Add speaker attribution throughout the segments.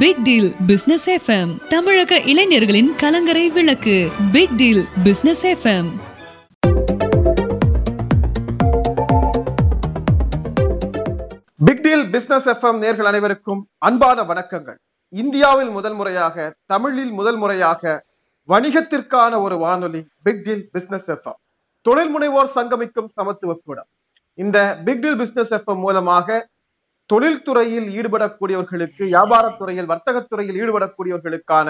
Speaker 1: Big deal business FM தமிழக இளைஞர்களின் கலங்கரை விளக்கு. Big Deal Business FM
Speaker 2: Big Deal Business FM நேர்கள் அனைவருக்கும் அன்பான வணக்கங்கள். இந்தியாவில் முதல் முறையாக தமிழில் முதல் முறையாக வணிகத்திற்கான ஒரு வானொலி பிக் டீல் பிசினஸ் எஃப்எம் தொழில் முனைவோர் சங்கமிக்கும் சமத்துவ கூடம் இந்த பிக் டீல் பிசினஸ் எஃப்எம் மூலமாக தொழில்துறையில் ஈடுபடக்கூடியவர்களுக்கு வியாபாரத்துறையில் வர்த்தகத்துறையில் ஈடுபடக்கூடியவர்களுக்கான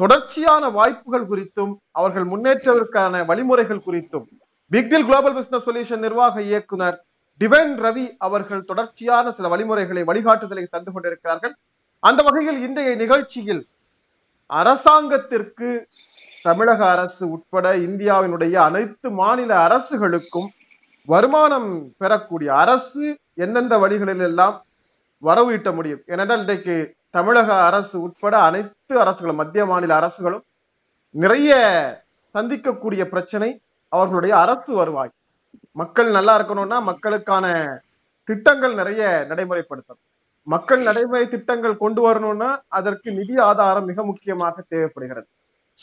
Speaker 2: தொடர்ச்சியான வாய்ப்புகள் குறித்தும் அவர்கள் முன்னேற்றத்திற்கான வழிமுறைகள் குறித்தும் பிக்டில் குளோபல் பிசினஸ் சொல்யூஷன் நிர்வாக இயக்குனர் டிவைன் ரவி அவர்கள் தொடர்ச்சியான சில வழிமுறைகளை வழிகாட்டுதலை தந்து கொண்டிருக்கிறார்கள். அந்த வகையில் இன்றைய நிகழ்ச்சியில் அரசாங்கத்திற்கு தமிழக அரசு உட்பட இந்தியாவினுடைய அனைத்து மாநில அரசுகளுக்கும் வருமானம் பெறக்கூடிய அரசு எந்தெந்த வழிகளில் எல்லாம் வரவு ஈட்ட முடியும்? ஏனென்றால் இன்றைக்கு தமிழக அரசு உட்பட அனைத்து அரசுகளும் மத்திய மாநில அரசுகளும் நிறைய சந்திக்கக்கூடிய பிரச்சனை அவர்களுடைய அரசு வருவாய். மக்கள் நல்லா இருக்கணும்னா மக்களுக்கான திட்டங்கள் நிறைய நடைமுறைப்படுத்தணும். மக்கள் நடைமுறை திட்டங்கள் கொண்டு வரணும்னா அதற்கு நிதி ஆதாரம் மிக முக்கியமாக தேவைப்படுகிறது.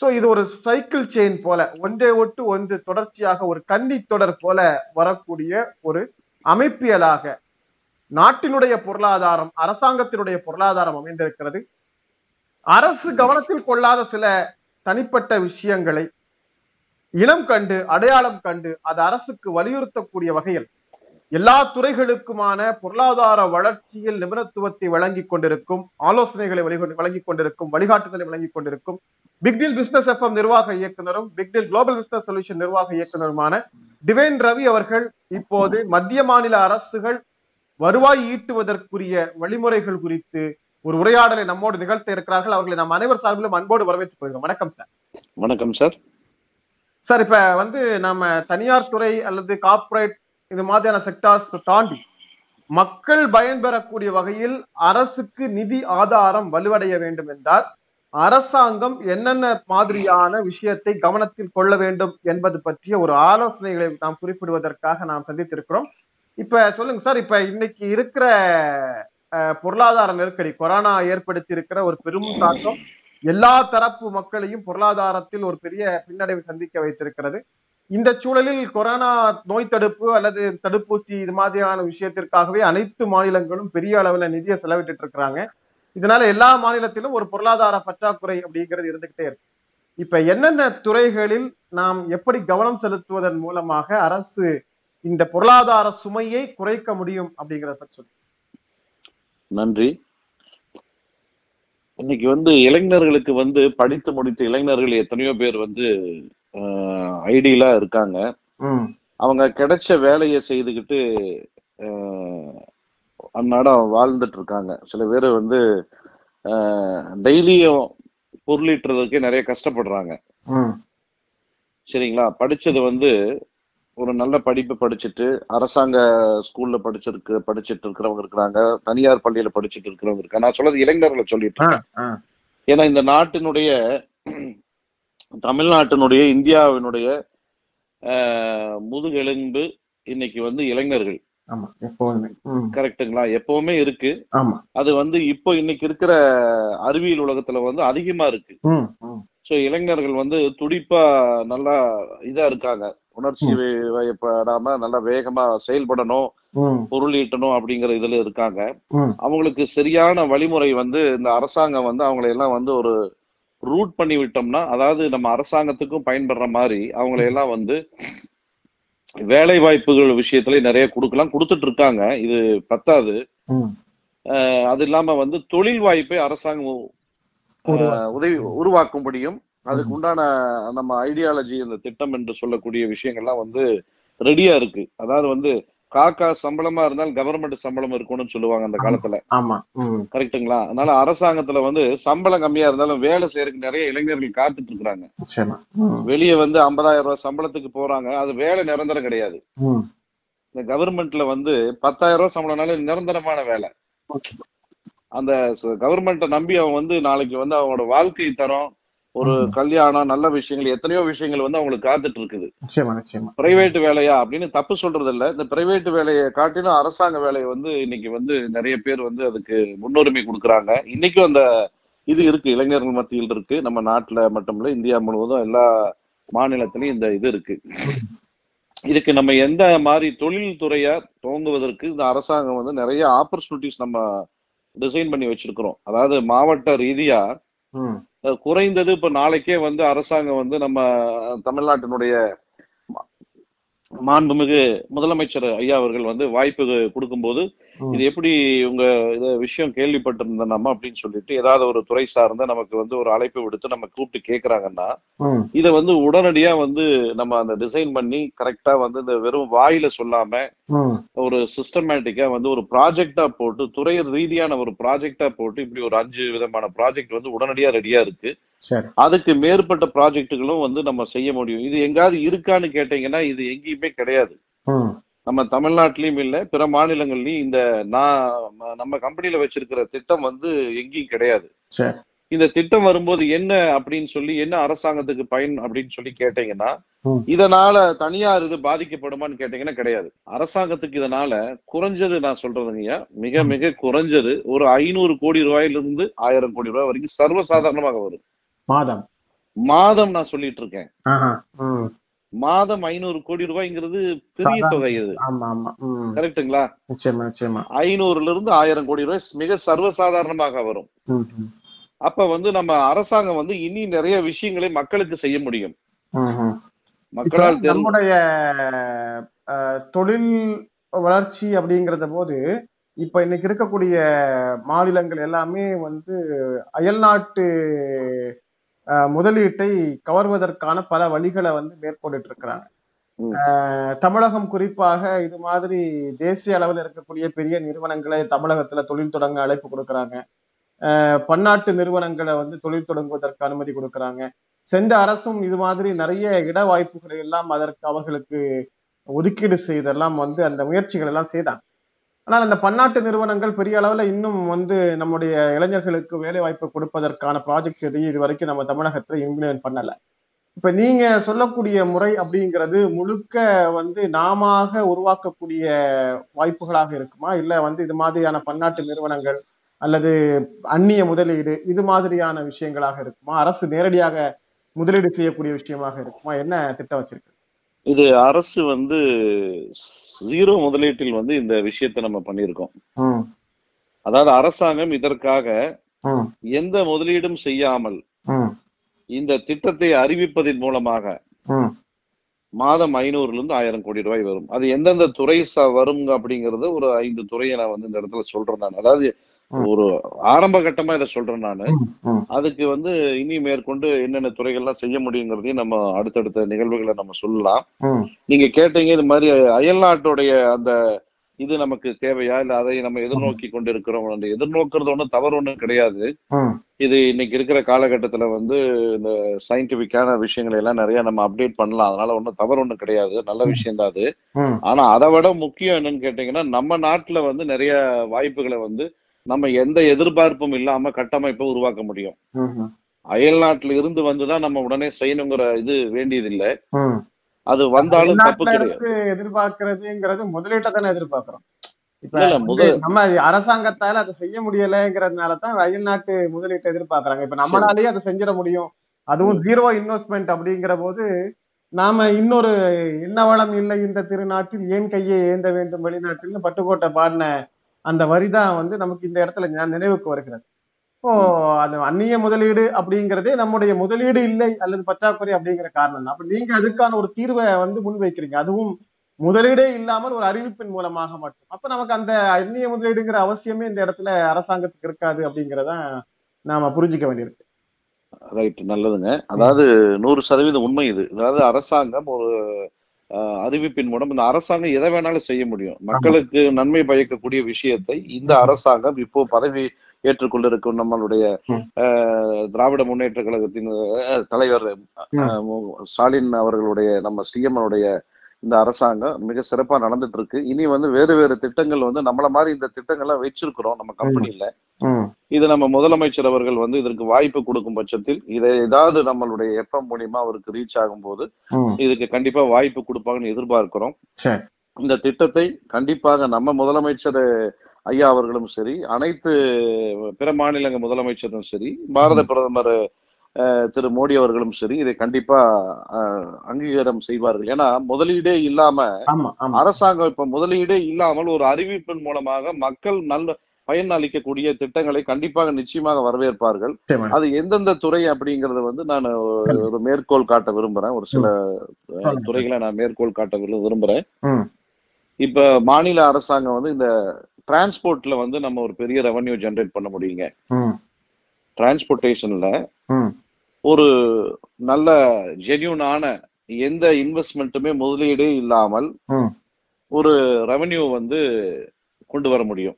Speaker 2: சோ இது ஒரு சைக்கிள் செயின் போல ஒன்றை ஒட்டு ஒன்று தொடர்ச்சியாக ஒரு கன்னி தொடர் போல வரக்கூடிய ஒரு அமைப்பியலாக நாட்டினுடைய பொருளாதாரம் அரசாங்கத்தினுடைய பொருளாதாரம் அமைந்திருக்கிறது. அரசு கவனத்தில் கொள்ளாத சில தனிப்பட்ட விஷயங்களை இனம் கண்டு அடையாளம் கண்டு அது அரசுக்கு வலியுறுத்தக்கூடிய வகையில் எல்லா துறைகளுக்குமான பொருளாதார வளர்ச்சியில் நிபுணத்துவத்தை வழங்கிக் கொண்டிருக்கும் ஆலோசனைகளை வழங்கிக் கொண்டிருக்கும் வழிகாட்டுதலை வழங்கிக் கொண்டிருக்கும் பிக்டில் பிசினஸ் எஃப்எம் நிர்வாக இயக்குனரும் பிக்டில் குளோபல் பிசினஸ் சொல்யூஷன் நிர்வாக இயக்குனருமான டிவைன் ரவி அவர்கள் இப்போது மத்திய மாநில அரசுகள் வருவாய் ஈட்டுவதற்குரிய வழிமுறைகள் குறித்து ஒரு உரையாடலை நம்மோடு நிகழ்த்த இருக்கிறார்கள். அவர்களை நாம் அனைவர் சார்பிலும் அன்போடு வரவேற்றுக் கொள்கிறோம். வணக்கம் சார்
Speaker 3: வணக்கம் சார்
Speaker 2: சார் இப்ப வந்து நம்ம தனியார் துறை அல்லது கார்ப்பரேட் இது மாதிரியான செக்டார்ஸ் தாண்டி மக்கள் பயன்பெறக்கூடிய வகையில் அரசுக்கு நிதி ஆதாரம் வலுவடைய வேண்டும் என்றால் அரசாங்கம் என்னென்ன மாதிரியான விஷயத்தை கவனத்தில் கொள்ள வேண்டும் என்பது பற்றிய ஒரு ஆலோசனைகளை நாம் குறிப்பிடுவதற்காக நாம் சந்தித்திருக்கிறோம். இப்ப சொல்லுங்க சார் இப்ப இன்னைக்கு இருக்கிற பொருளாதார நெருக்கடி கொரோனா ஏற்படுத்தி இருக்கிற ஒரு பெரும் தாக்கம் எல்லா தரப்பு மக்களையும் பொருளாதாரத்தில் ஒரு பெரிய பின்னடைவு சந்திக்க வைத்திருக்கிறது. இந்த சூழலில் கொரோனா நோய் தடுப்பு அல்லது தடுப்பூசி இது மாதிரியான விஷயத்திற்காகவே அனைத்து மாநிலங்களும் பெரிய அளவுல நிதியை செலவிட்டு இருக்கிறாங்க. இதனால எல்லா மாநிலத்திலும் ஒரு பொருளாதார பற்றாக்குறை அப்படிங்கிறது இருந்துகிட்டே இருக்கு. இப்ப என்னென்ன துறைகளில் நாம் எப்படி கவனம் செலுத்துவதன் மூலமாக அரசு இந்த பொருளாதார சுமையை குறைக்க முடியும் அப்படிங்கிறத பத்தி சொல்லு
Speaker 3: நன்றி. இன்னைக்கு வந்து இளைஞர்களுக்கு வந்து படித்து முடித்த இளைஞர்கள் எத்தனையோ பேர் வந்து ஐடியலா இருக்காங்க. அவங்க கிடைச்ச வேலையை செய்துக்கிட்டு அந்நாடம் வாழ்ந்துட்டு இருக்காங்க சில பேர் வந்து டெய்லியும் பொருளீட்டுறதுக்கே நிறைய கஷ்டப்படுறாங்க. சரிங்களா? படிச்சது வந்து ஒரு நல்ல படிப்பு படிச்சுட்டு அரசாங்க ஸ்கூல்ல படிச்சிருக்கு படிச்சுட்டு இருக்கிறவங்க இருக்கிறாங்க தனியார் பள்ளியில படிச்சுட்டு இருக்கிறவங்க இருக்காங்க. நான் சொல்றது இளைஞர்களை சொல்லிட்டு இருக்கேன். ஏன்னா இந்த நாட்டினுடைய தமிழ்நாட்டினுடைய இந்தியாவினுடைய முதுகெலும்பு இன்னைக்கு வந்து இளைஞர்கள். கரெக்டுங்களா எப்பவுமே இருக்கு. அது வந்து இப்போ இன்னைக்கு இருக்கிற அறிவியல் உலகத்துல வந்து அதிகமா இருக்கு. சோ இளைஞர்கள் வந்து துடிப்பா நல்லா இதா இருக்காங்க. உணர்ச்சி வயப்படாம நல்லா வேகமா செயல்படணும் பொருள் ஈட்டணும் அப்படிங்கிற இதுல இருக்காங்க. அவங்களுக்கு சரியான வழிமுறை வந்து இந்த அரசாங்கம் வந்து அவங்களை எல்லாம் வந்து ஒரு ரூட் பண்ணி விட்டோம்னா அதாவது நம்ம அரசாங்கத்துக்கும் பயன்படுற மாதிரி அவங்களை எல்லாம் வந்து வேலை வாய்ப்புகள் விஷயத்துல நிறைய கொடுக்கலாம். கொடுத்துட்டு இருக்காங்க. இது பத்தாது. அது இல்லாம வந்து தொழில் வாய்ப்பை அரசாங்கம் உதவி உருவாக்க முடியும். அதுக்கு உண்டான நம்ம ஐடியாலஜி இந்த திட்டம் என்று சொல்லக்கூடிய விஷயங்கள்லாம் வந்து ரெடியா இருக்கு. அதாவது வந்து காக்கா சம்பளமா இருந்தால் கவர்மெண்ட் சம்பளம் இருக்கணும்னு சொல்லுவாங்க அந்த காலத்துல.
Speaker 2: ஆமா.
Speaker 3: கரெக்டுங்களா அதனால அரசாங்கத்துல வந்து சம்பளம் கம்மியா இருந்தாலும் வேலை செய்யறதுக்கு நிறைய இளைஞர்கள் காத்துட்டு இருக்கிறாங்க. வெளியே வந்து ஐம்பதாயிரம் ரூபாய் சம்பளத்துக்கு போறாங்க. அது வேலை நிரந்தரம் கிடையாது. இந்த கவர்மெண்ட்ல வந்து பத்தாயிரம் ரூபாய் சம்பளம்னால நிரந்தரமான வேலை. அந்த கவர்மெண்ட்டை நம்பி அவன் வந்து நாளைக்கு வந்து அவனோட வாழ்க்கை தரம் ஒரு கல்யாணம் நல்ல விஷயங்கள் எத்தனையோ விஷயங்கள் வந்து அவங்களுக்கு காத்துட்டு இருக்குது. பிரைவேட் வேலையா அப்படின்னு தப்பு சொல்றது இல்ல இந்த பிரைவேட் வேலையை காட்டிலும் அரசாங்க வேலையை வந்து இன்னைக்கு வந்து நிறைய பேர் வந்து அதுக்கு முன்னுரிமை கொடுக்குறாங்க. இன்னைக்கும் அந்த இது இருக்கு. இளைஞர்கள் மத்தியில் இருக்கு. நம்ம நாட்டுல மட்டும் இல்ல இந்தியா முழுவதும் எல்லா மாநிலத்திலயும் இந்த இது இருக்கு. இதுக்கு நம்ம எந்த மாதிரி தொழில் துறையா துவங்குவதற்கு இந்த அரசாங்கம் வந்து நிறைய ஆப்பர்ச்சுனிட்டிஸ் நம்ம டிசைன் பண்ணி வச்சிருக்கிறோம். அதாவது மாவட்ட ரீதியா குறைந்தது இப்ப நாளைக்கே வந்து அரசாங்கம் வந்து நம்ம தமிழ்நாட்டினுடைய மாண்புமிகு முதலமைச்சர் ஐயா அவர்கள் வந்து வாய்ப்பு கொடுக்கும்போது இது எப்படி உங்க இத விஷயம் கேள்விப்பட்டிருந்த நம்ம அப்படின்னு சொல்லிட்டு ஏதாவது ஒரு துறை சார்ந்த நமக்கு வந்து ஒரு அழைப்பு விடுத்து நம்ம கூப்பிட்டு கேக்குறாங்கன்னா இத வந்து உடனடியா வந்து நம்ம அந்த டிசைன் பண்ணி கரெக்டா வந்து இந்த வெறும் வாயில சொல்லாம ஒரு சிஸ்டமேட்டிக்கா வந்து ஒரு ப்ராஜெக்டா போட்டு துறை ரீதியான ஒரு ப்ராஜெக்டா போட்டு இப்படி ஒரு அஞ்சு விதமான ப்ராஜெக்ட் வந்து உடனடியா ரெடியா இருக்கு. அதுக்கு மேற்பட்ட ப்ராஜெக்டுகளும் வந்து நம்ம செய்ய முடியும். இது எங்காவது இருக்கான்னு கேட்டீங்கன்னா இது எங்கேயுமே கிடையாது. நம்ம தமிழ்நாட்டிலயும் இல்ல பிற மாநிலங்கள்லயும் இந்த நான் நம்ம கம்பெனில வச்சிருக்கிற திட்டம் வந்து எங்கேயும் கிடையாது. இந்த திட்டம் வரும்போது என்ன அப்படின்னு சொல்லி என்ன அரசாங்கத்துக்கு பயன் அப்படின்னு சொல்லி கேட்டீங்கன்னா இதனால தனியார் இது பாதிக்கப்படுமான்னு கேட்டீங்கன்னா கிடையாது. அரசாங்கத்துக்கு இதனால குறைஞ்சது நான் சொல்றதுங்கய்யா மிக மிக குறைஞ்சது ஒரு ஐநூறு கோடி ரூபாயிலிருந்து ஆயிரம் கோடி ரூபாய் வரைக்கும் சர்வசாதாரணமாக வரும்.
Speaker 2: மாதம்.
Speaker 3: மாதம் நான் சொல்லிட்டு இருக்கேன். மாதம் ஐநூறு கோடி ரூபாய்ங்கிறது பெரிய தொகை இது. கரெக்டுங்களா
Speaker 2: நிச்சயமா நிச்சயமா.
Speaker 3: ஐநூறுல இருந்து ஆயிரம் கோடி ரூபாய் மிக சர்வசாதாரணமாக வரும். அப்ப வந்து நம்ம அரசாங்கம் வந்து இனி நிறைய விஷயங்களை மக்களுக்கு செய்ய முடியும்.
Speaker 2: மக்களால் நம்முடைய தொழில் வளர்ச்சி அப்படிங்கறத போது இப்ப இன்னைக்கு இருக்கக்கூடிய மாநிலங்கள் எல்லாமே வந்து அயல்நாட்டு முதலீட்டை கவர்வதற்கான பல வழிகளை வந்து மேற்கொண்டுட்டு இருக்கிறாங்க தமிழகம் குறிப்பாக இது மாதிரி தேசிய அளவில் இருக்கக்கூடிய பெரிய நிறுவனங்களை தமிழகத்துல தொழில் தொடங்க அழைப்பு கொடுக்கறாங்க. பன்னாட்டு நிறுவனங்களை வந்து தொழில் தொடங்குவதற்கு அனுமதி கொடுக்கறாங்க. சென்ற அரசும் இது மாதிரி நிறைய இட வாய்ப்புகளை எல்லாம் அதற்கு அவர்களுக்கு ஒதுக்கீடு செய்தெல்லாம் வந்து அந்த முயற்சிகள் எல்லாம் செய்தாங்க. ஆனால் அந்த பன்னாட்டு நிறுவனங்கள் பெரிய அளவில் இன்னும் வந்து நம்முடைய இளைஞர்களுக்கு வேலை வாய்ப்பு கொடுப்பதற்கான ப்ராஜெக்ட்ஸ் எதையும் இது வரைக்கும் நம்ம தமிழகத்தில் இம்ப்ளிமெண்ட் பண்ணலை. இப்ப நீங்க சொல்லக்கூடிய முறை அப்படிங்கிறது முழுக்க வந்து நாம உருவாக்கக்கூடிய வாய்ப்புகளாக இருக்குமா? இல்ல வந்து இது மாதிரியான பன்னாட்டு நிறுவனங்கள் அல்லது அந்நிய முதலீடு இது மாதிரியான விஷயங்களாக இருக்குமா? அரசு நேரடியாக முதலீடு செய்யக்கூடிய விஷயமாக இருக்குமா? என்ன திட்டம் வச்சிருக்கு?
Speaker 3: இது அரசு வந்து ஜீரோ முதலீட்டில் வந்து இந்த விஷயத்தை நம்ம பண்ணியிருக்கோம். அதாவது அரசாங்கம் இதற்காக எந்த முதலீடும் செய்யாமல் இந்த திட்டத்தை அறிவிப்பதன் மூலமாக மாதம் ஐநூறுல இருந்து ஆயிரம் கோடி ரூபாய் வரும். அது எந்தெந்த துறை வரும் அப்படிங்கறது ஒரு ஐந்து துறையை நான் வந்து இந்த இடத்துல சொல்றேன் நான். அதாவது ஒரு ஆரம்ப கட்டமா இதை சொல்றேன் நானு. அதுக்கு வந்து இனி மேற்கொண்டு என்னென்ன துறைகள்லாம் செய்ய முடியுங்கிறதையும் நம்ம அடுத்தடுத்த நிகழ்வுகளை நம்ம சொல்லலாம். நீங்க கேட்டீங்க இது மாதிரி அயல் நாட்டுடைய அந்த இது நமக்கு தேவையா? இல்ல அதை நம்ம எதிர்நோக்கி கொண்டு இருக்கிறோம் எதிர்நோக்குறது ஒண்ணும் தவறு ஒண்ணும் கிடையாது. இது இன்னைக்கு இருக்கிற காலகட்டத்துல வந்து இந்த சயின்டிபிக்கான விஷயங்களை எல்லாம் நிறைய நம்ம அப்டேட் பண்ணலாம். அதனால ஒன்றும் தவறு ஒண்ணும் கிடையாது. நல்ல விஷயம் தான் அது. ஆனா அதை விட முக்கியம் என்னன்னு கேட்டீங்கன்னா நம்ம நாட்டுல வந்து நிறைய வாய்ப்புகளை வந்து நம்ம எந்த எதிர்பார்ப்பும் இல்லாம கட்டமைப்பை உருவாக்க முடியும். அயல் நாட்டுல இருந்து வந்துதான் நம்ம உடனே செய்யணுங்கிற இது வேண்டியது இல்லை அது வந்தாலும் தப்பு கிடையாது.
Speaker 2: எதிர்பார்க்கறதுங்கிறது முதலீட்டை தானே எதிர்பார்க்கிறோம். இப்ப நம்ம அரசாங்கத்தால அதை செய்ய முடியலைங்கிறதுனால தான் அயல் நாட்டு முதலீட்டை எதிர்பார்க்கறாங்க. இப்ப நம்மளாலேயே அதை செஞ்சிட முடியும். அதுவும் ஜீரோ இன்வெஸ்ட்மெண்ட் அப்படிங்கிற போது நாம இன்னொரு என்ன வளம் இல்லை இந்த திருநாட்டில் ஏன் கையை ஏந்த வேண்டும் வெளிநாட்டில்னு பட்டுக்கோட்டை பாடின அந்த வரிதான் வந்து நமக்கு இந்த இடத்துல நினைவுக்கு வருகிறது. இப்போ அது அந்நிய முதலீடு அப்படிங்கிறதே நம்முடைய முதலீடு இல்லை அல்லது பற்றாக்குறை அப்படிங்கிற காரணம் அப்ப நீங்க அதுக்கான ஒரு தீர்வை வந்து முன்வைக்கிறீங்க. அதுவும் முதலீடே இல்லாமல் ஒரு அறிவிப்பின் மூலமாக மட்டும். அப்ப நமக்கு அந்த அந்நிய முதலீடுங்கிற அவசியமே இந்த இடத்துல அரசாங்கத்துக்கு இருக்காது அப்படிங்கிறத நாம புரிஞ்சுக்க வேண்டியிருக்கு.
Speaker 3: ரைட் நல்லதுங்க. அதாவது நூறு சதவீதம் உண்மை இது. அதாவது அரசாங்கம் ஒரு அறிவிப்பின் மூலம் இந்த அரசாங்கம் எதை வேணாலும் செய்ய முடியும். மக்களுக்கு நன்மை பயக்கக்கூடிய விஷயத்தை இந்த அரசாங்கம் இப்போ பதவி ஏற்றுக்கொண்டிருக்கும் நம்மளுடைய திராவிட முன்னேற்ற கழகத்தின் தலைவர் ஸ்டாலின் அவர்களுடைய நம்ம சிஎம்னுடைய இந்த அரசாங்கம் மிக சிறப்பா நடந்துட்டு இருக்கு இனி வந்து வேறு வேறு திட்டங்கள் வந்து நம்மள மாதிரி இந்த திட்டங்கள்லாம் வச்சிருக்கிறோம் நம்ம கம்பெனில இது நம்ம முதலமைச்சர் அவர்கள் வந்து இதற்கு வாய்ப்பு கொடுக்கும் பட்சத்தில் இதை ஏதாவது நம்மளுடைய எஃப்எம் மூலியமா அவருக்கு ரீச் ஆகும் போது இதுக்கு கண்டிப்பா வாய்ப்பு கொடுப்பாங்கன்னு எதிர்பார்க்கிறோம். இந்த திட்டத்தை கண்டிப்பாக நம்ம முதலமைச்சர் ஐயா அவர்களும் சரி அனைத்து பிற மாநிலங்க முதலமைச்சரும் சரி பாரத பிரதமர் திரு மோடி அவர்களும் சரி இதை கண்டிப்பா அங்கீகாரம் செய்வார்கள். ஏன்னா முதலீடே இல்லாம அரசாங்கம் இப்ப முதலீடே இல்லாமல் ஒரு அறிவிப்பின் மூலமாக மக்கள் நல்ல பயன் அளிக்கக்கூடிய திட்டங்களை கண்டிப்பாக நிச்சயமாக வரவேற்பார்கள். அது எந்தெந்த துறை அப்படிங்கறத வந்து நான் ஒரு மேற்கோள் காட்ட விரும்புறேன். ஒரு சில துறைகளை நான் மேற்கோள் காட்ட விரும்புறேன். இப்ப மாநில அரசாங்கம் வந்து இந்த டிரான்ஸ்போர்ட்ல வந்து நம்ம ஒரு பெரிய ரெவன்யூ ஜெனரேட் பண்ண முடியுங்க. டிரான்ஸ்போர்டேஷன்ல ஒரு நல்ல ஜென்யூனான எந்த இன்வெஸ்ட்மெண்ட்டுமே முதலீடே இல்லாமல் ஒரு ரெவன்யூ வந்து கொண்டு வர முடியும்.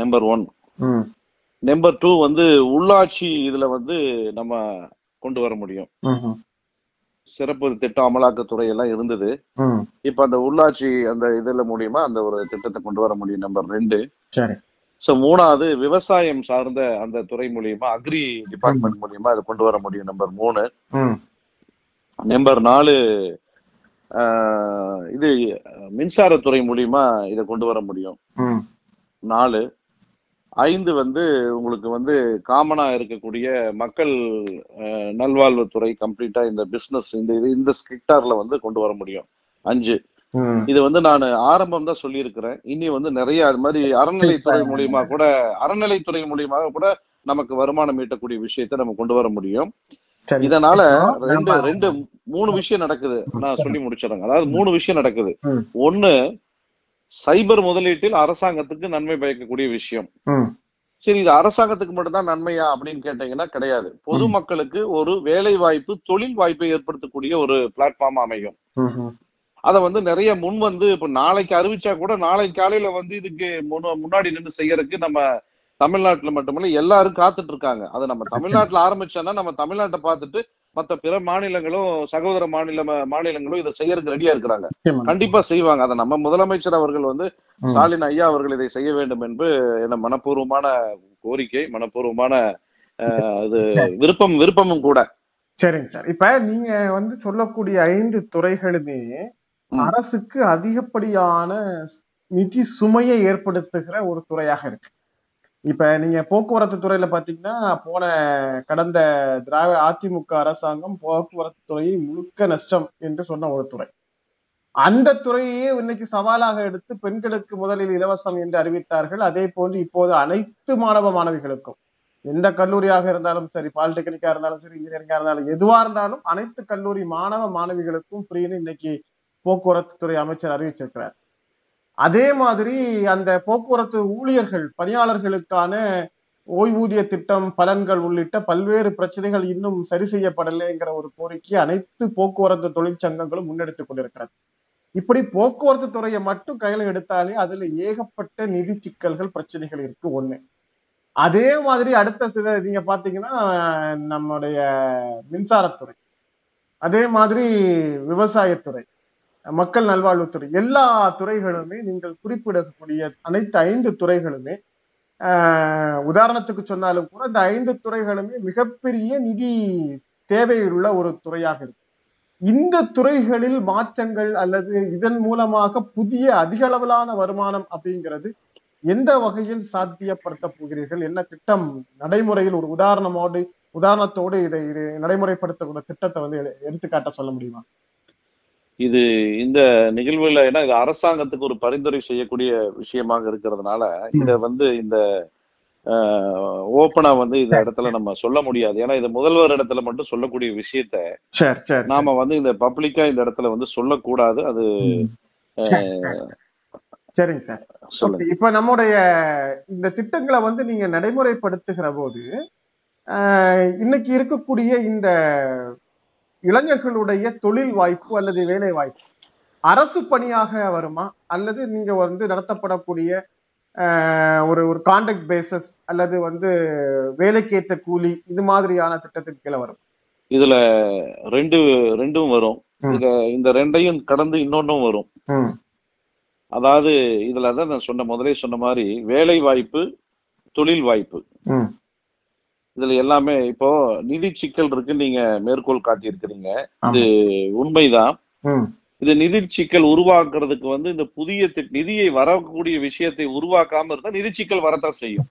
Speaker 3: நம்பர் ஒன் நம்பர் டூ வந்து உள்ளாட்சி இதுல வந்து நம்ம கொண்டு வர முடியும். சிறப்பு திட்டம் அமலாக்கத்துறை எல்லாம் இருந்தது. இப்ப அந்த உள்ளாட்சி அந்த இதுல மூலியமா அந்த ஒரு திட்டத்தை கொண்டு வர முடியும். நம்பர் ரெண்டு. சோ மூணாவது விவசாயம் சார்ந்த அந்த துறை மூலியமா அக்ரி டிபார்ட்மெண்ட் மூலியமா அதை கொண்டு வர முடியும். நம்பர் மூணு. நம்பர் நாலு இது மின்சாரத்துறை மூலியமா இதை கொண்டு வர முடியும். நாலு ஐந்து வந்து உங்களுக்கு வந்து காமனா இருக்கக்கூடிய மக்கள் நல்வாழ்வுத்துறை கம்ப்ளீட்டா இந்த பிசினஸ் இந்த இது இந்த செக்டார்ல வந்து கொண்டு வர முடியும். அஞ்சு இது வந்து நான் ஆரம்பம் தான் சொல்லியிருக்கிறேன். இனி வந்து நிறைய அது மாதிரி அறநிலைத்துறை மூலியமா கூட அறநிலைத்துறை மூலியமாக கூட நமக்கு வருமானம் ஈட்டக்கூடிய விஷயத்த நம்ம கொண்டு வர முடியும். இதனால ரெண்டு ரெண்டு மூணு விஷயம் நடக்குது. நான் சொல்லி முடிச்சிடறேங்க. அதாவது மூணு விஷயம் நடக்குது. ஒண்ணு சைபர் முதலீட்டில் அரசாங்கத்துக்கு நன்மை பயக்கக்கூடிய விஷயம். சரி இது அரசாங்கத்துக்கு மட்டும்தான் நன்மையா அப்படின்னு கேட்டீங்கன்னா கிடையாது. பொதுமக்களுக்கு ஒரு வேலை வாய்ப்பு தொழில் வாய்ப்பை ஏற்படுத்தக்கூடிய ஒரு பிளாட்ஃபார்ம் அமையும். அத வந்து நிறைய முன் வந்து இப்ப நாளைக்கு அறிவிச்சா கூட நாளைக்கு காலையில வந்து இதுக்கு முன்னாடி நின்று செய்யறதுக்கு நம்ம தமிழ்நாட்டுல மட்டுமல்ல எல்லாரும் காத்துட்டு இருக்காங்க. அதை நம்ம தமிழ்நாட்டுல ஆரம்பிச்சோம்னா நம்ம தமிழ்நாட்டை பார்த்துட்டு மத்த பிற மாநிலங்களும் சகோதர மாநில மாநிலங்களும் இதை செய்யறதுக்கு ரெடியா இருக்கிறாங்க. கண்டிப்பா செய்வாங்க. அதை நம்ம முதலமைச்சர் அவர்கள் வந்து ஸ்டாலின் ஐயா அவர்கள் இதை செய்ய வேண்டும் என்று என்ன மனப்பூர்வமான கோரிக்கை மனப்பூர்வமான இது விருப்பம் விருப்பமும் கூட.
Speaker 2: சரிங்க சார். இப்ப நீங்க வந்து சொல்லக்கூடிய ஐந்து துறைகளுமே அரசுக்கு அதிகப்படியான நிதி சுமையை ஏற்படுத்துகிற ஒரு துறையாக இருக்கு. இப்ப நீங்க போக்குவரத்து துறையில பாத்தீங்கன்னா போன கடந்த திராவிட அதிமுக அரசாங்கம் போக்குவரத்து துறையை முழுக்க நஷ்டம் என்று சொன்ன ஒரு துறை. அந்த துறையே இன்னைக்கு சவாலாக எடுத்து பெண்களுக்கு முதலில் இலவசம் என்று அறிவித்தார்கள். அதே போன்று இப்போது அனைத்து மாணவ மாணவிகளுக்கும் எந்த கல்லூரியாக இருந்தாலும் சரி பாலிடெக்னிக்கா இருந்தாலும் சரி இன்ஜினியரிங்கா இருந்தாலும் எதுவா இருந்தாலும் அனைத்து கல்லூரி மாணவ மாணவிகளுக்கும் ஃப்ரீன்னு இன்னைக்கு போக்குவரத்து துறை அமைச்சர் அறிவிச்சிருக்கிறார். அதே மாதிரி அந்த போக்குவரத்து ஊழியர்கள் பணியாளர்களுக்கான ஓய்வூதிய திட்டம் பலன்கள் உள்ளிட்ட பல்வேறு பிரச்சனைகள் இன்னும் சரி செய்யப்படலைங்கிற ஒரு கோரிக்கை அனைத்து போக்குவரத்து தொழிற்சங்கங்களும் முன்னெடுத்துக் கொண்டிருக்கிறது. இப்படி போக்குவரத்து துறையை மட்டும் கையில எடுத்தாலே அதுல ஏகப்பட்ட நிதி சிக்கல்கள் பிரச்சனைகள் இருக்கு ஒண்ணு. அதே மாதிரி அடுத்த சில நீங்க பாத்தீங்கன்னா நம்முடைய மின்சாரத்துறை. அதே மாதிரி விவசாயத்துறை. மக்கள் நல்வாழ்வுத்துறை எல்லா துறைகளுமே நீங்கள் குறிப்பிடக்கூடிய அனைத்து ஐந்து துறைகளுமே உதாரணத்துக்கு சொன்னாலும் கூட இந்த ஐந்து துறைகளுமே மிகப்பெரிய நிதி தேவையுள்ள ஒரு துறையாக இருக்கு. இந்த துறைகளில் மாற்றங்கள் அல்லது இதன் மூலமாக புதிய அதிக அளவிலான வருமானம் அப்படிங்கிறது எந்த வகையில் சாத்தியப்படுத்த போகிறீர்கள்? என்ன திட்டம் நடைமுறையில் ஒரு உதாரணமோடு உதாரணத்தோடு இதை இது நடைமுறைப்படுத்தக்கூடிய திட்டத்தை வந்து எடுத்துக்காட்ட சொல்ல முடியுமா?
Speaker 3: இது இந்த நிகழ்வுல ஏன்னா இது அரசாங்கத்துக்கு ஒரு பரிந்துரை செய்யக்கூடிய விஷயமாக இருக்கிறதுனால இத வந்து இந்த ஓப்பனா வந்து இந்த இடத்துல நம்ம சொல்ல முடியாது. ஏன்னா இது முதல்வர் இடத்துல மட்டும் சொல்லக்கூடிய விஷயத்த நாம வந்து இந்த பப்ளிக்கா இந்த இடத்துல வந்து சொல்லக்கூடாது. அது
Speaker 2: சரிங்க சார். இப்ப நம்முடைய இந்த திட்டங்களை வந்து நீங்க நடைமுறைப்படுத்துகிற போது இன்னைக்கு இருக்கக்கூடிய இந்த இளைஞர்களுடைய தொழில் வாய்ப்பு அல்லது வேலை வாய்ப்பு. அரசு பணியாக வருமா? அல்லது நீங்க வந்து நடத்தப்படக்கூடிய ஒரு ஒரு கான்ட்ராக்ட் பேசஸ் அல்லது வந்து வேலைக்கேற்ற கூலி இது மாதிரியான திட்டத்தின் கீழே வரும்.
Speaker 3: இதுல ரெண்டு ரெண்டும் வரும். இந்த ரெண்டையும் கடந்து இன்னொன்னும் வரும். அதாவது இதுல தான் நான் சொன்ன முதலே சொன்ன மாதிரி வேலை வாய்ப்பு தொழில் வாய்ப்பு. இதுல எல்லாமே இப்போ நிதி சிக்கல் இருக்கு நீங்க மேற்கோள் காட்டி இருக்கிறீங்க இது உண்மைதான். இது நிதி சிக்கல் உருவாக்குறதுக்கு வந்து இந்த புதிய நிதியை வரக்கூடிய விஷயத்தை உருவாக்காம இருந்தா நிதி சிக்கல் வரத்தான் செய்யும்.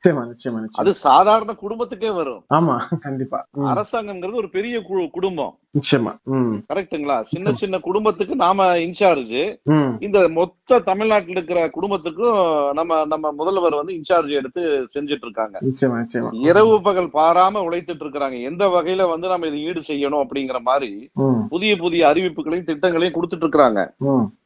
Speaker 3: அது சாதாரண குடும்பத்துக்கே வரும்.
Speaker 2: ஆமா கண்டிப்பா.
Speaker 3: அரசாங்கம்ங்கிறது ஒரு பெரிய குடும்பம்.
Speaker 2: நிச்சயமா
Speaker 3: கரெக்டுங்களா சின்ன சின்ன குடும்பத்துக்கு நாம இன்சார்ஜ். இந்த மொத்த தமிழ்நாட்டில் இருக்கிற குடும்பத்துக்கும் நம்ம நம்ம முதல்வர் வந்து இன்சார்ஜ் எடுத்து செஞ்சுட்டு இருக்காங்க இரவு பகல் பாராம உழைத்துட்டு இருக்கிறாங்க எந்த வகையில வந்து நம்ம இதை ஈடு செய்யணும் அப்படிங்கிற மாதிரி புதிய புதிய அறிவிப்புகளையும் திட்டங்களையும் கொடுத்துட்டு இருக்கிறாங்க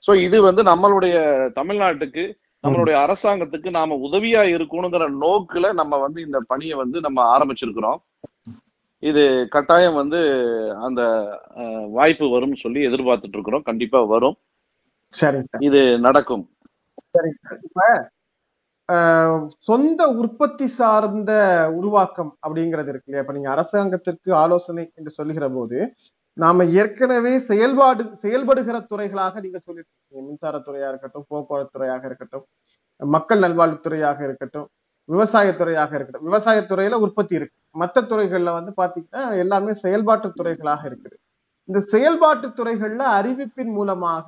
Speaker 3: சோ இது வந்து நம்மளுடைய தமிழ்நாட்டுக்கு நம்மளுடைய அரசாங்கத்துக்கு நாம உதவியா இருக்கணுங்கிற நோக்குல நம்ம வந்து இந்த பணியை வந்து நம்ம ஆரம்பிச்சிருக்கிறோம். இது கட்டாயம் வந்து அந்த வாய்ப்பு வரும்னு சொல்லி எதிர்பார்த்துட்டு இருக்கிறோம். கண்டிப்பா வரும்.
Speaker 2: சரி.
Speaker 3: இது நடக்கும்.
Speaker 2: சரி. இப்ப சொந்த உற்பத்தி சார்ந்த உருவாக்கம் அப்படிங்கிறது இருக்கு இல்லையா? இப்ப நீங்க அரசாங்கத்திற்கு ஆலோசனை என்று சொல்லுகிற போது நாம ஏற்கனவே செயல்பாடு செயல்படுகிற துறைகளாக நீங்க சொல்லிட்டு மின்சாரத்துறையா இருக்கட்டும் போக்குவரத்து துறையாக இருக்கட்டும் மக்கள் நல்வாழ்வுத்துறையாக இருக்கட்டும் விவசாயத்துறையாக இருக்கட்டும். விவசாயத்துறையில உற்பத்தி இருக்கு. மற்ற துறைகள்ல வந்து பாத்தீங்கன்னா எல்லாமே செயல்பாட்டு துறைகளாக இருக்குது. இந்த செயல்பாட்டு துறைகள்ல அறிவிப்பின் மூலமாக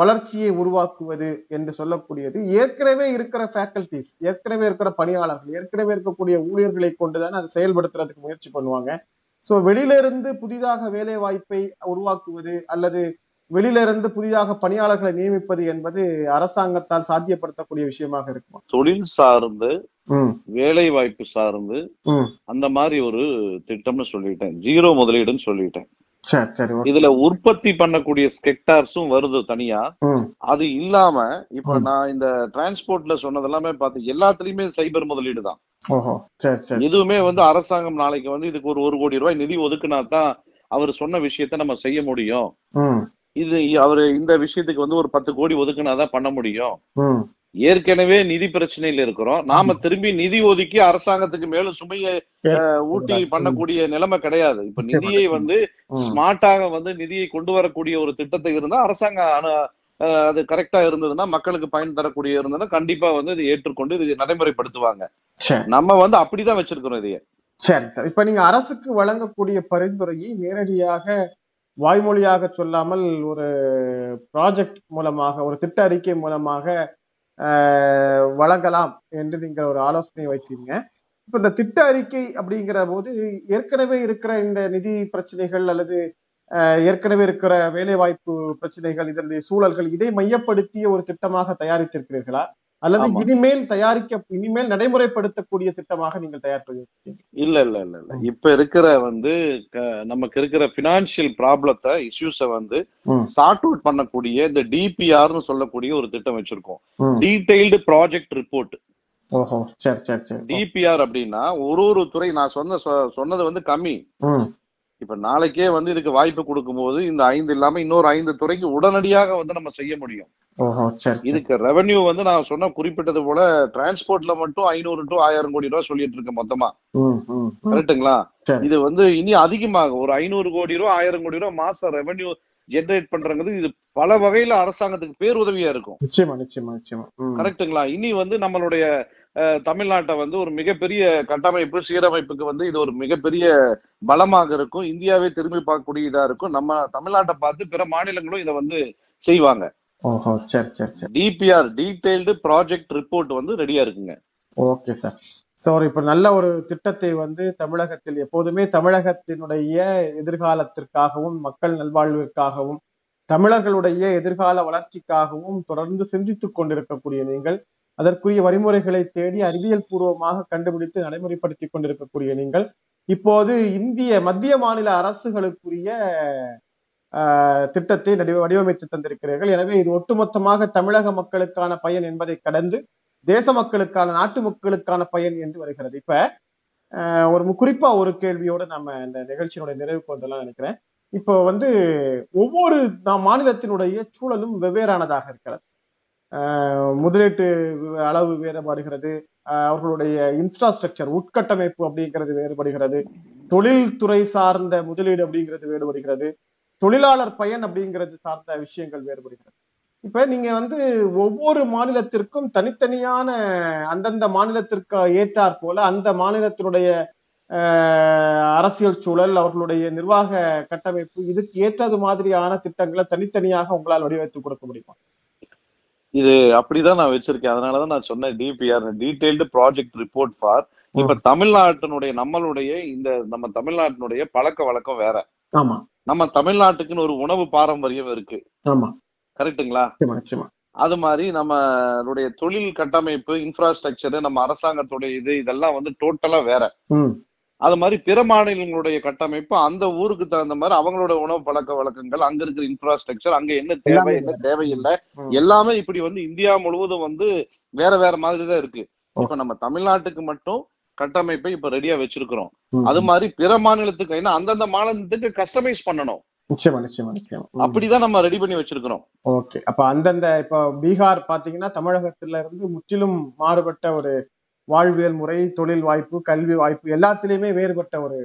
Speaker 2: வளர்ச்சியை உருவாக்குவது என்று சொல்லக்கூடியது ஏற்கனவே இருக்கிற ஃபேக்கல்டிஸ் ஏற்கனவே இருக்கிற பணியாளர்கள் ஏற்கனவே இருக்கக்கூடிய ஊழியர்களை கொண்டுதான் அதை செயல்படுத்துறதுக்கு முயற்சி பண்ணுவாங்க. சோ வெளியில இருந்து புதிதாக வேலை வாய்ப்பை உருவாக்குவது அல்லது வெளியில இருந்து புதிதாக பணியாளர்களை நியமிப்பது என்பது அரசாங்கத்தால் சாத்தியப்படுத்தக்கூடிய விஷயமாக இருக்கும்?
Speaker 3: தொழில் சார்ந்து வேலை வாய்ப்பு சார்ந்து அந்த மாதிரி ஒரு திட்டம்னு சொல்லிட்டேன். ஜீரோ முதலீடுன்னு சொல்லிட்டேன். இதுல உற்பத்தி பண்ணக்கூடிய ஸ்கெக்டார்ஸும் வருது தனியா. அது இல்லாம இப்ப நான் இந்த டிரான்ஸ்போர்ட்ல சொன்னது எல்லாமே பார்த்து எல்லாத்துலயுமே சைபர் முதலீடு தான் எதுவுமே வந்து அரசாங்கம் நாளைக்கு வந்து இதுக்கு ஒரு ஒரு கோடி ரூபாய் நிதி ஒதுக்குனா தான் அவர் சொன்ன விஷயத்த நம்ம செய்ய முடியும். இது அவரு இந்த விஷயத்துக்கு வந்து ஒரு பத்து கோடி ஒதுக்குனாதான் பண்ண முடியும். ஏற்கனவே நிதி பிரச்சனையில இருக்கிறோம். நாம திரும்பி நிதி ஒதுக்கி அரசாங்கத்துக்கு மேலும் சுமையை ஊட்டி பண்ணக்கூடிய நிலைமை கிடையாது. இப்ப நிதியை வந்து ஸ்மார்ட்டாக வந்து நிதியை கொண்டு வரக்கூடிய ஒரு திட்டத்தை இருந்தா அரசாங்கம் அது கரெக்டா இருந்ததுன்னா மக்களுக்கு பயன் தரக்கூடிய இருந்ததுன்னா கண்டிப்பா வந்து இதை ஏற்றுக்கொண்டு இது நடைமுறைப்படுத்துவாங்க. நம்ம வந்து அப்படிதான் வச்சிருக்கிறோம் இதைய.
Speaker 2: சரி சார். இப்ப நீங்க அரசுக்கு வழங்கக்கூடிய பரிந்துரையை நேரடியாக வாய்மொழியாக சொல்லாமல் ஒரு ப்ராஜெக்ட் மூலமாக ஒரு திட்ட அறிக்கை மூலமாக வழங்கலாம் என்று நீங்கள் ஒரு ஆலோசனை வைத்தீங்க. இப்ப இந்த திட்ட அறிக்கை அப்படிங்கிற போது ஏற்கனவே இருக்கிற இந்த நிதி பிரச்சனைகள் அல்லது ஏற்கனவே இருக்கிற வேலை வாய்ப்பு பிரச்சனைகள் இதனுடைய சூழல்கள் இதை மையப்படுத்திய ஒரு திட்டமாக தயாரித்திருக்கிறீர்களா? அல்லது இனிமேல் தயாரிக்க இனிமேல் நடைமுறைப்படுத்தக்கூடிய திட்டமாக நீங்கள் தயார்
Speaker 3: இல்ல இல்ல இல்ல இல்ல. இப்ப இருக்கிற வந்து நமக்கு இருக்கிற பினான்சியல் ப்ராப்ளத்தை இஷ்யூஸ வந்து சார்ட் அவுட் பண்ணக்கூடிய இந்த டிபிஆர்னு சொல்லக்கூடிய ஒரு திட்டம் வச்சிருக்கோம். டீடைல்டு ப்ராஜெக்ட் ரிப்போர்ட் டிபிஆர் அப்படின்னா ஒரு ஒரு துறை நான் சொன்ன சொன்னது வந்து கம்மி. இப்ப நாளைக்கே வந்து இதுக்கு வாய்ப்பு கொடுக்கும் போது இந்த ஐந்து இல்லாம இன்னொரு ஐந்து துறைக்கு உடனடியாக வந்து நம்ம செய்ய முடியும். இதுக்கு ரெவன்யூ வந்து நான் சொன்ன குறிப்பிட்டது போல டிரான்ஸ்போர்ட்ல மட்டும் ஐநூறு டு ஆயிரம் கோடி ரூபாய் சொல்லிட்டு இருக்கேன் மொத்தமா. கரெக்டுங்களா இது வந்து இனி அதிகமாக ஒரு ஐநூறு கோடி ரூபாய் ஆயிரம் கோடி ரூபாய் மாசம் ரெவன்யூ ஜெனரேட் பண்றது இது பல வகையில அரசாங்கத்துக்கு பேருதவியா இருக்கும்.
Speaker 2: நிச்சயமா நிச்சயமா நிச்சயமா.
Speaker 3: கரெக்டுங்களா இனி வந்து நம்மளுடைய தமிழ்நாட்டை வந்து ஒரு மிகப்பெரிய கட்டமைப்பு சீரமைப்புக்கு வந்து இது ஒரு மிகப்பெரிய பலமாக இருக்கும். இந்தியாவே திரும்பி பார்க்கக்கூடிய இதா இருக்கும். நம்ம தமிழ்நாட்டை பார்த்து பிற மாநிலங்களும் இதை வந்து செய்வாங்க.
Speaker 2: ஓஹோ சரி சரி சரி.
Speaker 3: டிபிஆர் டீடைல்டு ப்ராஜெக்ட் ரிப்போர்ட் வந்து ரெடியா இருக்குங்க.
Speaker 2: Okay sir. சார் இப்ப நல்ல ஒரு திட்டத்தை வந்து தமிழகத்தில் எப்போதுமே தமிழகத்தினுடைய எதிர்காலத்திற்காகவும் மக்கள் நல்வாழ்விற்காகவும் தமிழர்களுடைய எதிர்கால வளர்ச்சிக்காகவும் தொடர்ந்து சிந்தித்துக் கொண்டிருக்கக்கூடிய நீங்கள் அதற்குரிய வழிமுறைகளை தேடி அறிவியல் பூர்வமாக கண்டுபிடித்து நடைமுறைப்படுத்தி கொண்டிருக்கக்கூடிய நீங்கள். இப்போது இந்திய மத்திய மாநில அரசுகளுக்குரிய திட்டத்தை வடிவமைத்து தந்திருக்கிறீர்கள். எனவே இது ஒட்டுமொத்தமாக தமிழக மக்களுக்கான பயன் என்பதை கடந்து தேச மக்களுக்கான நாட்டு மக்களுக்கான பயன் என்று வருகிறது. இப்ப ஒரு குறிப்பா ஒரு கேள்வியோட நம்ம இந்த நிகழ்ச்சியினுடைய நிறைவுக்கு வந்தெல்லாம் நினைக்கிறேன். இப்போ வந்து ஒவ்வொரு மாநிலத்தினுடைய சூழலும் வெவ்வேறானதாக இருக்கிறது. முதலீட்டு அளவு வேறுபடுகிறது. அவர்களுடைய இன்ஃப்ராஸ்ட்ரக்சர் உட்கட்டமைப்பு அப்படிங்கிறது வேறுபடுகிறது. தொழில்துறை சார்ந்த முதலீடு அப்படிங்கிறது வேறுபடுகிறது. தொழிலாளர் பயன் அப்படிங்கிறது சார்ந்த விஷயங்கள் வேறுபடுகிறது. இப்ப நீங்க வந்து ஒவ்வொரு மாநிலத்திற்கும் தனித்தனியான அந்தந்த மாநிலத்திற்கு ஏற்றாற் போல அந்த மாநிலத்தினுடைய அரசியல் சூழல் அவர்களுடைய நிர்வாக கட்டமைப்பு இதுக்கு ஏற்றது மாதிரியான திட்டங்களை தனித்தனியாக உங்களால் வடிவமைத்து கொடுக்க முடியுமா?
Speaker 3: இது அப்படிதான் நான் வச்சிருக்கேன். அதனாலதான் நான் சொன்னேன் DPR detailed project report for இப்ப தமிழ்நாட்டினுடைய நம்மளுடைய இந்த நம்ம தமிழ்நாட்டினுடைய பழக்க வழக்கம் வேற.
Speaker 2: ஆமா.
Speaker 3: நம்ம தமிழ்நாட்டுக்குன்னு ஒரு உணவு பாரம்பரியம் இருக்கு.
Speaker 2: ஆமா.
Speaker 3: கரெக்டுங்களா அது மாதிரி நம்மளுடைய தொழில் கட்டமைப்பு இன்ஃப்ராஸ்ட்ரக்சர் நம்ம அரசாங்கத்துடைய இது இதெல்லாம் வந்து டோட்டலா வேற. அது மாதிரி பிற மாநிலங்களுடைய கட்டமைப்பு அந்த ஊருக்கு தகுந்த மாதிரி அவங்களோட உணவு பழக்க வழக்கங்கள் அங்க இருக்கிற இன்ஃப்ராஸ்ட்ரக்சர் அங்க என்ன தேவை என்ன தேவையில்லை. எல்லாமே இப்படி வந்து இந்தியா முழுவதும் வந்து வேற வேற மாதிரி தான் இருக்கு. இப்ப நம்ம தமிழ்நாட்டுக்கு மட்டும் கட்டமைப்பை இப்ப ரெடியா வச்சிருக்கிறோம். அது மாதிரி பிற மாநிலத்துக்கு ஏன்னா அந்தந்த மாநிலத்துக்கு கஸ்டமைஸ் பண்ணணும்.
Speaker 2: நிச்சயமா நிச்சயமா நிச்சயமா.
Speaker 3: அப்படிதான் நம்ம ரெடி பண்ணி வச்சிருக்கிறோம்.
Speaker 2: ஓகே. அப்ப அந்தந்த இப்ப பீகார் பாத்தீங்கன்னா தமிழகத்துல இருந்து முற்றிலும் மாறுபட்ட ஒரு வாழ்வியல் முறை தொழில் வாய்ப்பு கல்வி வாய்ப்பு எல்லாத்திலயுமே வேறுபட்ட ஒரு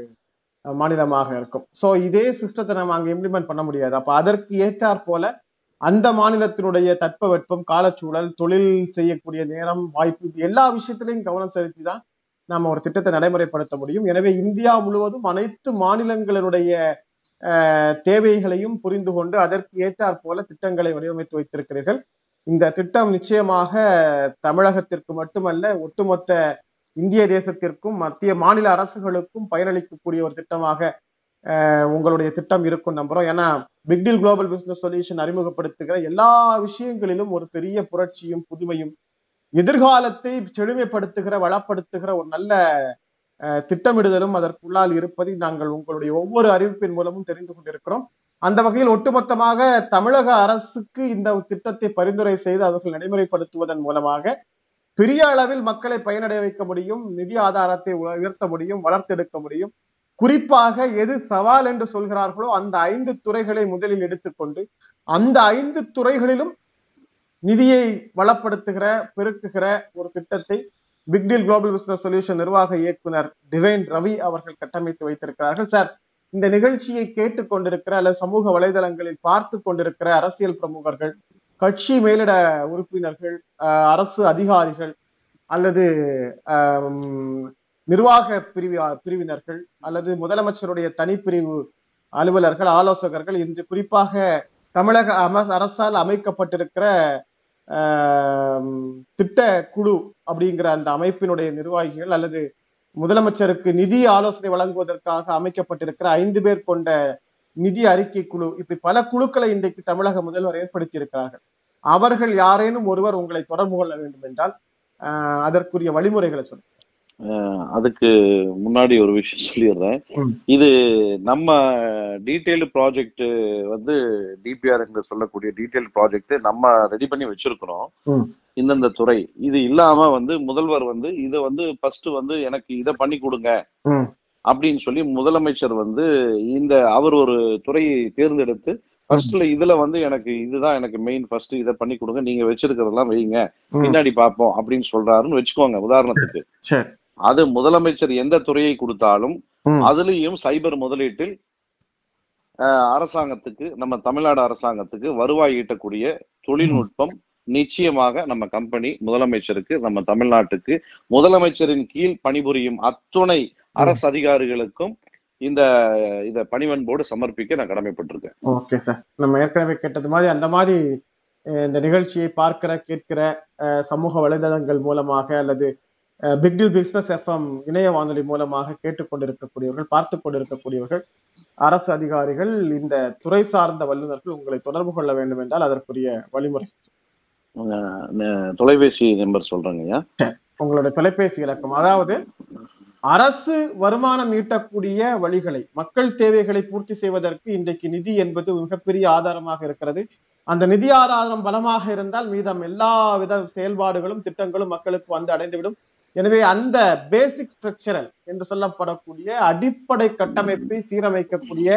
Speaker 2: மாநிலமாக இருக்கும். சோ இதே சிஸ்டத்தை நம்ம அங்க இம்ப்ளிமெண்ட் பண்ண முடியாது. அப்போ அதற்கு ஏற்றாற் போல அந்த மாநிலத்தினுடைய தட்பவெட்பம் காலச்சூழல் தொழில் செய்யக்கூடிய நேரம் வாய்ப்பு எல்லா விஷயத்திலையும் கவனம் செலுத்தி தான் நாம ஒரு திட்டத்தை நடைமுறைப்படுத்த முடியும். எனவே இந்தியா முழுவதும் அனைத்து மாநிலங்களினுடைய தேவைகளையும் புரிந்து கொண்டு அதற்கு ஏற்றாற் போல திட்டங்களை வடிவமைத்து வைத்திருக்கிறீர்கள். இந்த திட்டம் நிச்சயமாக தமிழகத்திற்கு மட்டுமல்ல ஒட்டுமொத்த இந்திய தேசத்திற்கும் மத்திய மாநில அரசுகளுக்கும் பயனளிக்கக்கூடிய ஒரு திட்டமாக உங்களுடைய திட்டம் இருக்கும் நம்புறோம். ஏன்னா பிக்டில் குளோபல் பிசினஸ் சொல்யூஷன் அறிமுகப்படுத்துகிற எல்லா விஷயங்களிலும் ஒரு பெரிய புரட்சியும் புதுமையும் எதிர்காலத்தை செழுமைப்படுத்துகிற வளப்படுத்துகிற ஒரு நல்ல திட்டமிடுதலும் அதற்குள்ளால் இருப்பதை நாங்கள் உங்களுடைய ஒவ்வொரு அறிவிப்பின் மூலமும் தெரிந்து கொண்டிருக்கிறோம். அந்த வகையில் ஒட்டுமொத்தமாக தமிழக அரசுக்கு இந்த திட்டத்தை பரிந்துரை செய்து அவர்கள் நடைமுறைப்படுத்துவதன் மூலமாக பெரிய அளவில் மக்களை பயனடைய வைக்க முடியும் நிதி ஆதாரத்தை உயர்த்த முடியும் வளர்த்தெடுக்க முடியும். குறிப்பாக எது சவால் என்று சொல்கிறார்களோ அந்த ஐந்து துறைகளை முதலில் எடுத்துக்கொண்டு அந்த ஐந்து துறைகளிலும் நிதியை வளப்படுத்துகிற பெருக்குகிற ஒரு திட்டத்தை பிக்டீல் குளோபல் பிசினஸ் சொல்யூஷன் நிர்வாக இயக்குனர் டிவைன் ரவி அவர்கள் கட்டமைத்து வைத்திருக்கிறார்கள். சார் இந்த நிகழ்ச்சியை கேட்டுக்கொண்டிருக்கிற அல்லது சமூக வலைதளங்களில் பார்த்து கொண்டிருக்கிற அரசியல் பிரமுகர்கள் கட்சி மேலிட உறுப்பினர்கள் அரசு அதிகாரிகள் அல்லது நிர்வாக பிரிவி பிரிவினர்கள் அல்லது முதலமைச்சருடைய தனிப்பிரிவு அலுவலர்கள் ஆலோசகர்கள் இன்று குறிப்பாக தமிழக அரசால் அமைக்கப்பட்டிருக்கிற திட்ட குழு அப்படிங்கிற அந்த அமைப்பினுடைய நிர்வாகிகள் அல்லது முதலமைச்சருக்கு நிதி ஆலோசனை வழங்குவதற்காக அமைக்கப்பட்டிருக்கிற ஐந்து பேர் கொண்ட நிதி அறிக்கை குழு இப்படி பல குழுக்களை இன்றைக்கு தமிழக முதல்வர் ஏற்படுத்தி இருக்கிறார்கள் அவர்கள் யாரேனும் ஒருவர் உங்களை தொடர்பு கொள்ள வேண்டும் என்றால் அதற்குரிய வழிமுறைகளை சொல்லுங்க
Speaker 3: அதுக்கு முன்னாடி ஒரு விஷயம் சொல்லிடுறேன். இது நம்ம டீட்டெயில்டு ப்ராஜெக்ட் வந்து டிபிஆர் என்று சொல்லக்கூடிய டீட்டெயில் ப்ராஜெக்ட் நம்ம ரெடி பண்ணி வச்சிருக்கிறோம். இந்தந்த துறை. இது இல்லாம வந்து முதல்வர் வந்து இதை வந்து ஃபர்ஸ்ட் வந்து எனக்கு இதை பண்ணி கொடுங்க. அப்படின்னு சொல்லி முதலமைச்சர் வந்து இந்த அவர் ஒரு துறையை தேர்ந்தெடுத்து ஃபர்ஸ்ட்ல இதுல வந்து எனக்கு இதுதான் எனக்கு மெயின் ஃபர்ஸ்ட் இதை பண்ணி கொடுங்க. நீங்க வச்சிருக்கிறதெல்லாம் வைங்க. பின்னாடி பார்ப்போம் அப்படின்னு சொல்றாருன்னு வச்சுக்கோங்க உதாரணத்துக்கு. அது முதலமைச்சர் எந்த துறையை கொடுத்தாலும் அதுலயும் சைபர் முதலீட்டில் அரசாங்கத்துக்கு நம்ம தமிழ்நாடு அரசாங்கத்துக்கு வருவாய் ஈட்டக்கூடிய தொழில்நுட்பம் நிச்சயமாக நம்ம கம்பெனி முதலமைச்சருக்கு நம்ம தமிழ்நாட்டுக்கு முதலமைச்சரின் கீழ் பணிபுரியும் அத்துணை அரசு அதிகாரிகளுக்கும் இந்த இத பணிவன்போடு சமர்ப்பிக்க நான் கடமைப்பட்டிருக்கேன்.
Speaker 2: Okay sir. நம்ம ஏற்கனவே கேட்டது மாதிரி அந்த மாதிரி இந்த நிகழ்ச்சியை பார்க்கிற கேட்கிற சமூக வலைதளங்கள் மூலமாக அல்லது பிக்டில் பிசினஸ் எஃப்எம் இணைய வானொலி மூலமாக கேட்டுக்கொண்டிருக்கக்கூடியவர்கள் பார்த்து கொண்டிருக்கக்கூடியவர்கள் அரசு அதிகாரிகள் இந்த துறை சார்ந்த வல்லுநர்கள் உங்களை தொடர்பு கொள்ள வேண்டும் என்றால் அதற்குரிய வழிமுறை.
Speaker 3: தொலைபேசி நம்பர் சொல்றேங்க
Speaker 2: உங்களுடைய தொலைபேசி இலக்கம். அதாவது அரசு வருமானம் ஈட்டக்கூடிய வழிகளை மக்கள் தேவைகளை பூர்த்தி செய்வதற்கு இன்றைக்கு நிதி என்பது மிகப்பெரிய ஆதாரமாக இருக்கிறது. அந்த நிதி ஆதாரம் பலமாக இருந்தால் மீதம் எல்லா வித செயல்பாடுகளும் திட்டங்களும் மக்களுக்கு வந்து அடைந்துவிடும். எனவே அந்த பேசிக் ஸ்ட்ரக்சரல் என்று சொல்லப்படக்கூடிய அடிப்படை கட்டமைப்பை சீரமைக்கக்கூடிய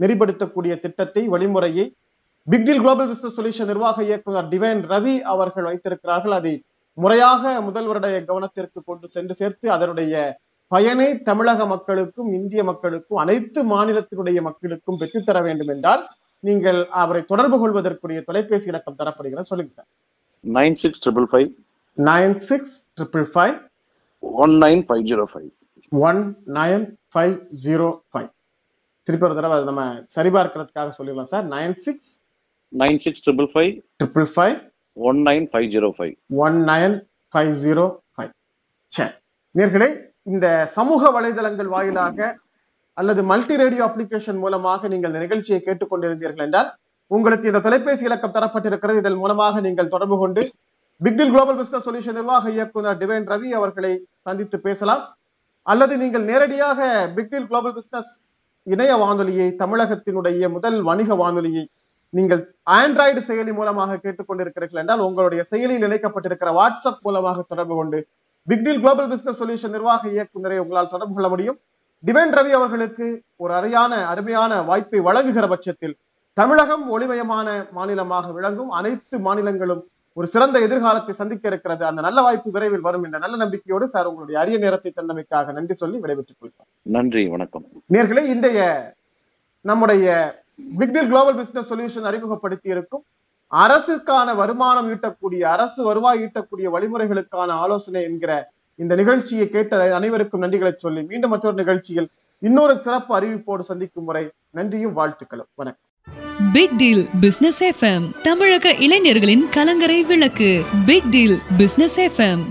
Speaker 2: நெறிப்படுத்தக்கூடிய திட்டத்தை வழிமுறையை பிக்டில் குளோபல் பிசினஸ் சொல்யூஷன் நிர்வாக இயக்குனர் டிவைன் ரவி அவர்கள் வைத்திருக்கிறார்கள். அதை முறையாக முதல்வருடைய கவனத்திற்கு கொண்டு சென்று சேர்த்து அதனுடைய பயனை தமிழக மக்களுக்கும் இந்திய மக்களுக்கும் அனைத்து மாநிலத்தினுடைய மக்களுக்கும் பெற்றுத்தர வேண்டும் என்றால் நீங்கள் அவரை தொடர்பு கொள்வதற்குரிய தொலைபேசி இலக்கம் தரப்படுகிற சொல்லுங்க sir.
Speaker 3: Nine six triple five.
Speaker 2: Nine six triple five.
Speaker 3: One nine five zero five
Speaker 2: one nine five zero five திருப்பி ஒரு தடவை நம்ம சரிபார்க்கிறதுக்காக சொல்லிடலாம் sir. Nine six
Speaker 3: nine six triple five
Speaker 2: triple five
Speaker 3: one nine five zero five
Speaker 2: one nine five zero five சரி நேர்களே இந்த சமூக வலைதளங்கள் வாயிலாக அல்லது மல்டி ரேடியோ அப்ளிகேஷன் மூலமாக நீங்கள் இந்த நிகழ்ச்சியை கேட்டுக்கொண்டிருந்தீர்கள் என்றால் உங்களுக்கு இந்த தொலைபேசி இலக்கம் தரப்பட்டிருக்கிறது. இதன் மூலமாக நீங்கள் தொடர்பு கொண்டு பிக்டில் குளோபல் பிசினஸ் சொல்யூஷன் நிர்வாக இயக்குனர் டிவைன் ரவி அவர்களை சந்தித்து பேசலாம். அல்லது நீங்கள் நேரடியாக பிக்டில் குளோபல் பிசினஸ் இணைய வானொலியை தமிழகத்தினுடைய முதல் வணிக வானொலியை நீங்கள் ஆண்ட்ராய்டு செயலி மூலமாக கேட்டுக்கொண்டிருக்கிறீர்கள் என்றால் உங்களுடைய செயலியில் இணைக்கப்பட்டிருக்கிற வாட்ஸ்அப் மூலமாக தொடர்பு கொண்டு பிக்டில் குளோபல் பிசினஸ் சொல்யூஷன் நிர்வாக இயக்குநரை உங்களால் தொடர்பு கொள்ள முடியும். டிவைன் ரவி அவர்களுக்கு ஒரு அறையான அருமையான வாய்ப்பை வழங்குகிற பட்சத்தில் தமிழகம் ஒளிமயமான மாநிலமாக விளங்கும் அனைத்து மாநிலங்களும் ஒரு சிறந்த எதிர்காலத்தை சந்திக்க இருக்கிறது. அந்த நல்ல வாய்ப்பு விரைவில் வரும் என்ற நல்ல நம்பிக்கையோடு சார் உங்களுடைய அரிய நேரத்தை தந்தமைக்காக நன்றி சொல்லி விடைபெற்றுக் கொள்கிறோம்.
Speaker 3: நன்றி வணக்கம்.
Speaker 2: நேர்களே இன்றைய நம்முடைய பிக்டில் குளோபல் பிசினஸ் சொல்யூஷன் அறிமுகப்படுத்தி இருக்கும் அரசுக்கான வருமானம் ஈட்டக்கூடிய அரசு வருவாய் ஈட்டக்கூடிய வழிமுறைகளுக்கான ஆலோசனை என்கிற இந்த நிகழ்ச்சியை கேட்ட அனைவருக்கும் நன்றிகளை சொல்லி மீண்டும் மற்றொரு நிகழ்ச்சியில் இன்னொரு சிறப்பு அறிவிப்போடு சந்திக்கும் முறை நன்றியும் வாழ்த்துக்களும். வணக்கம்.
Speaker 1: பிக் டீல் பிசினஸ் எஃப்எம் தமிழக இளைஞர்களின் கலங்கரை விளக்கு. Big deal business FM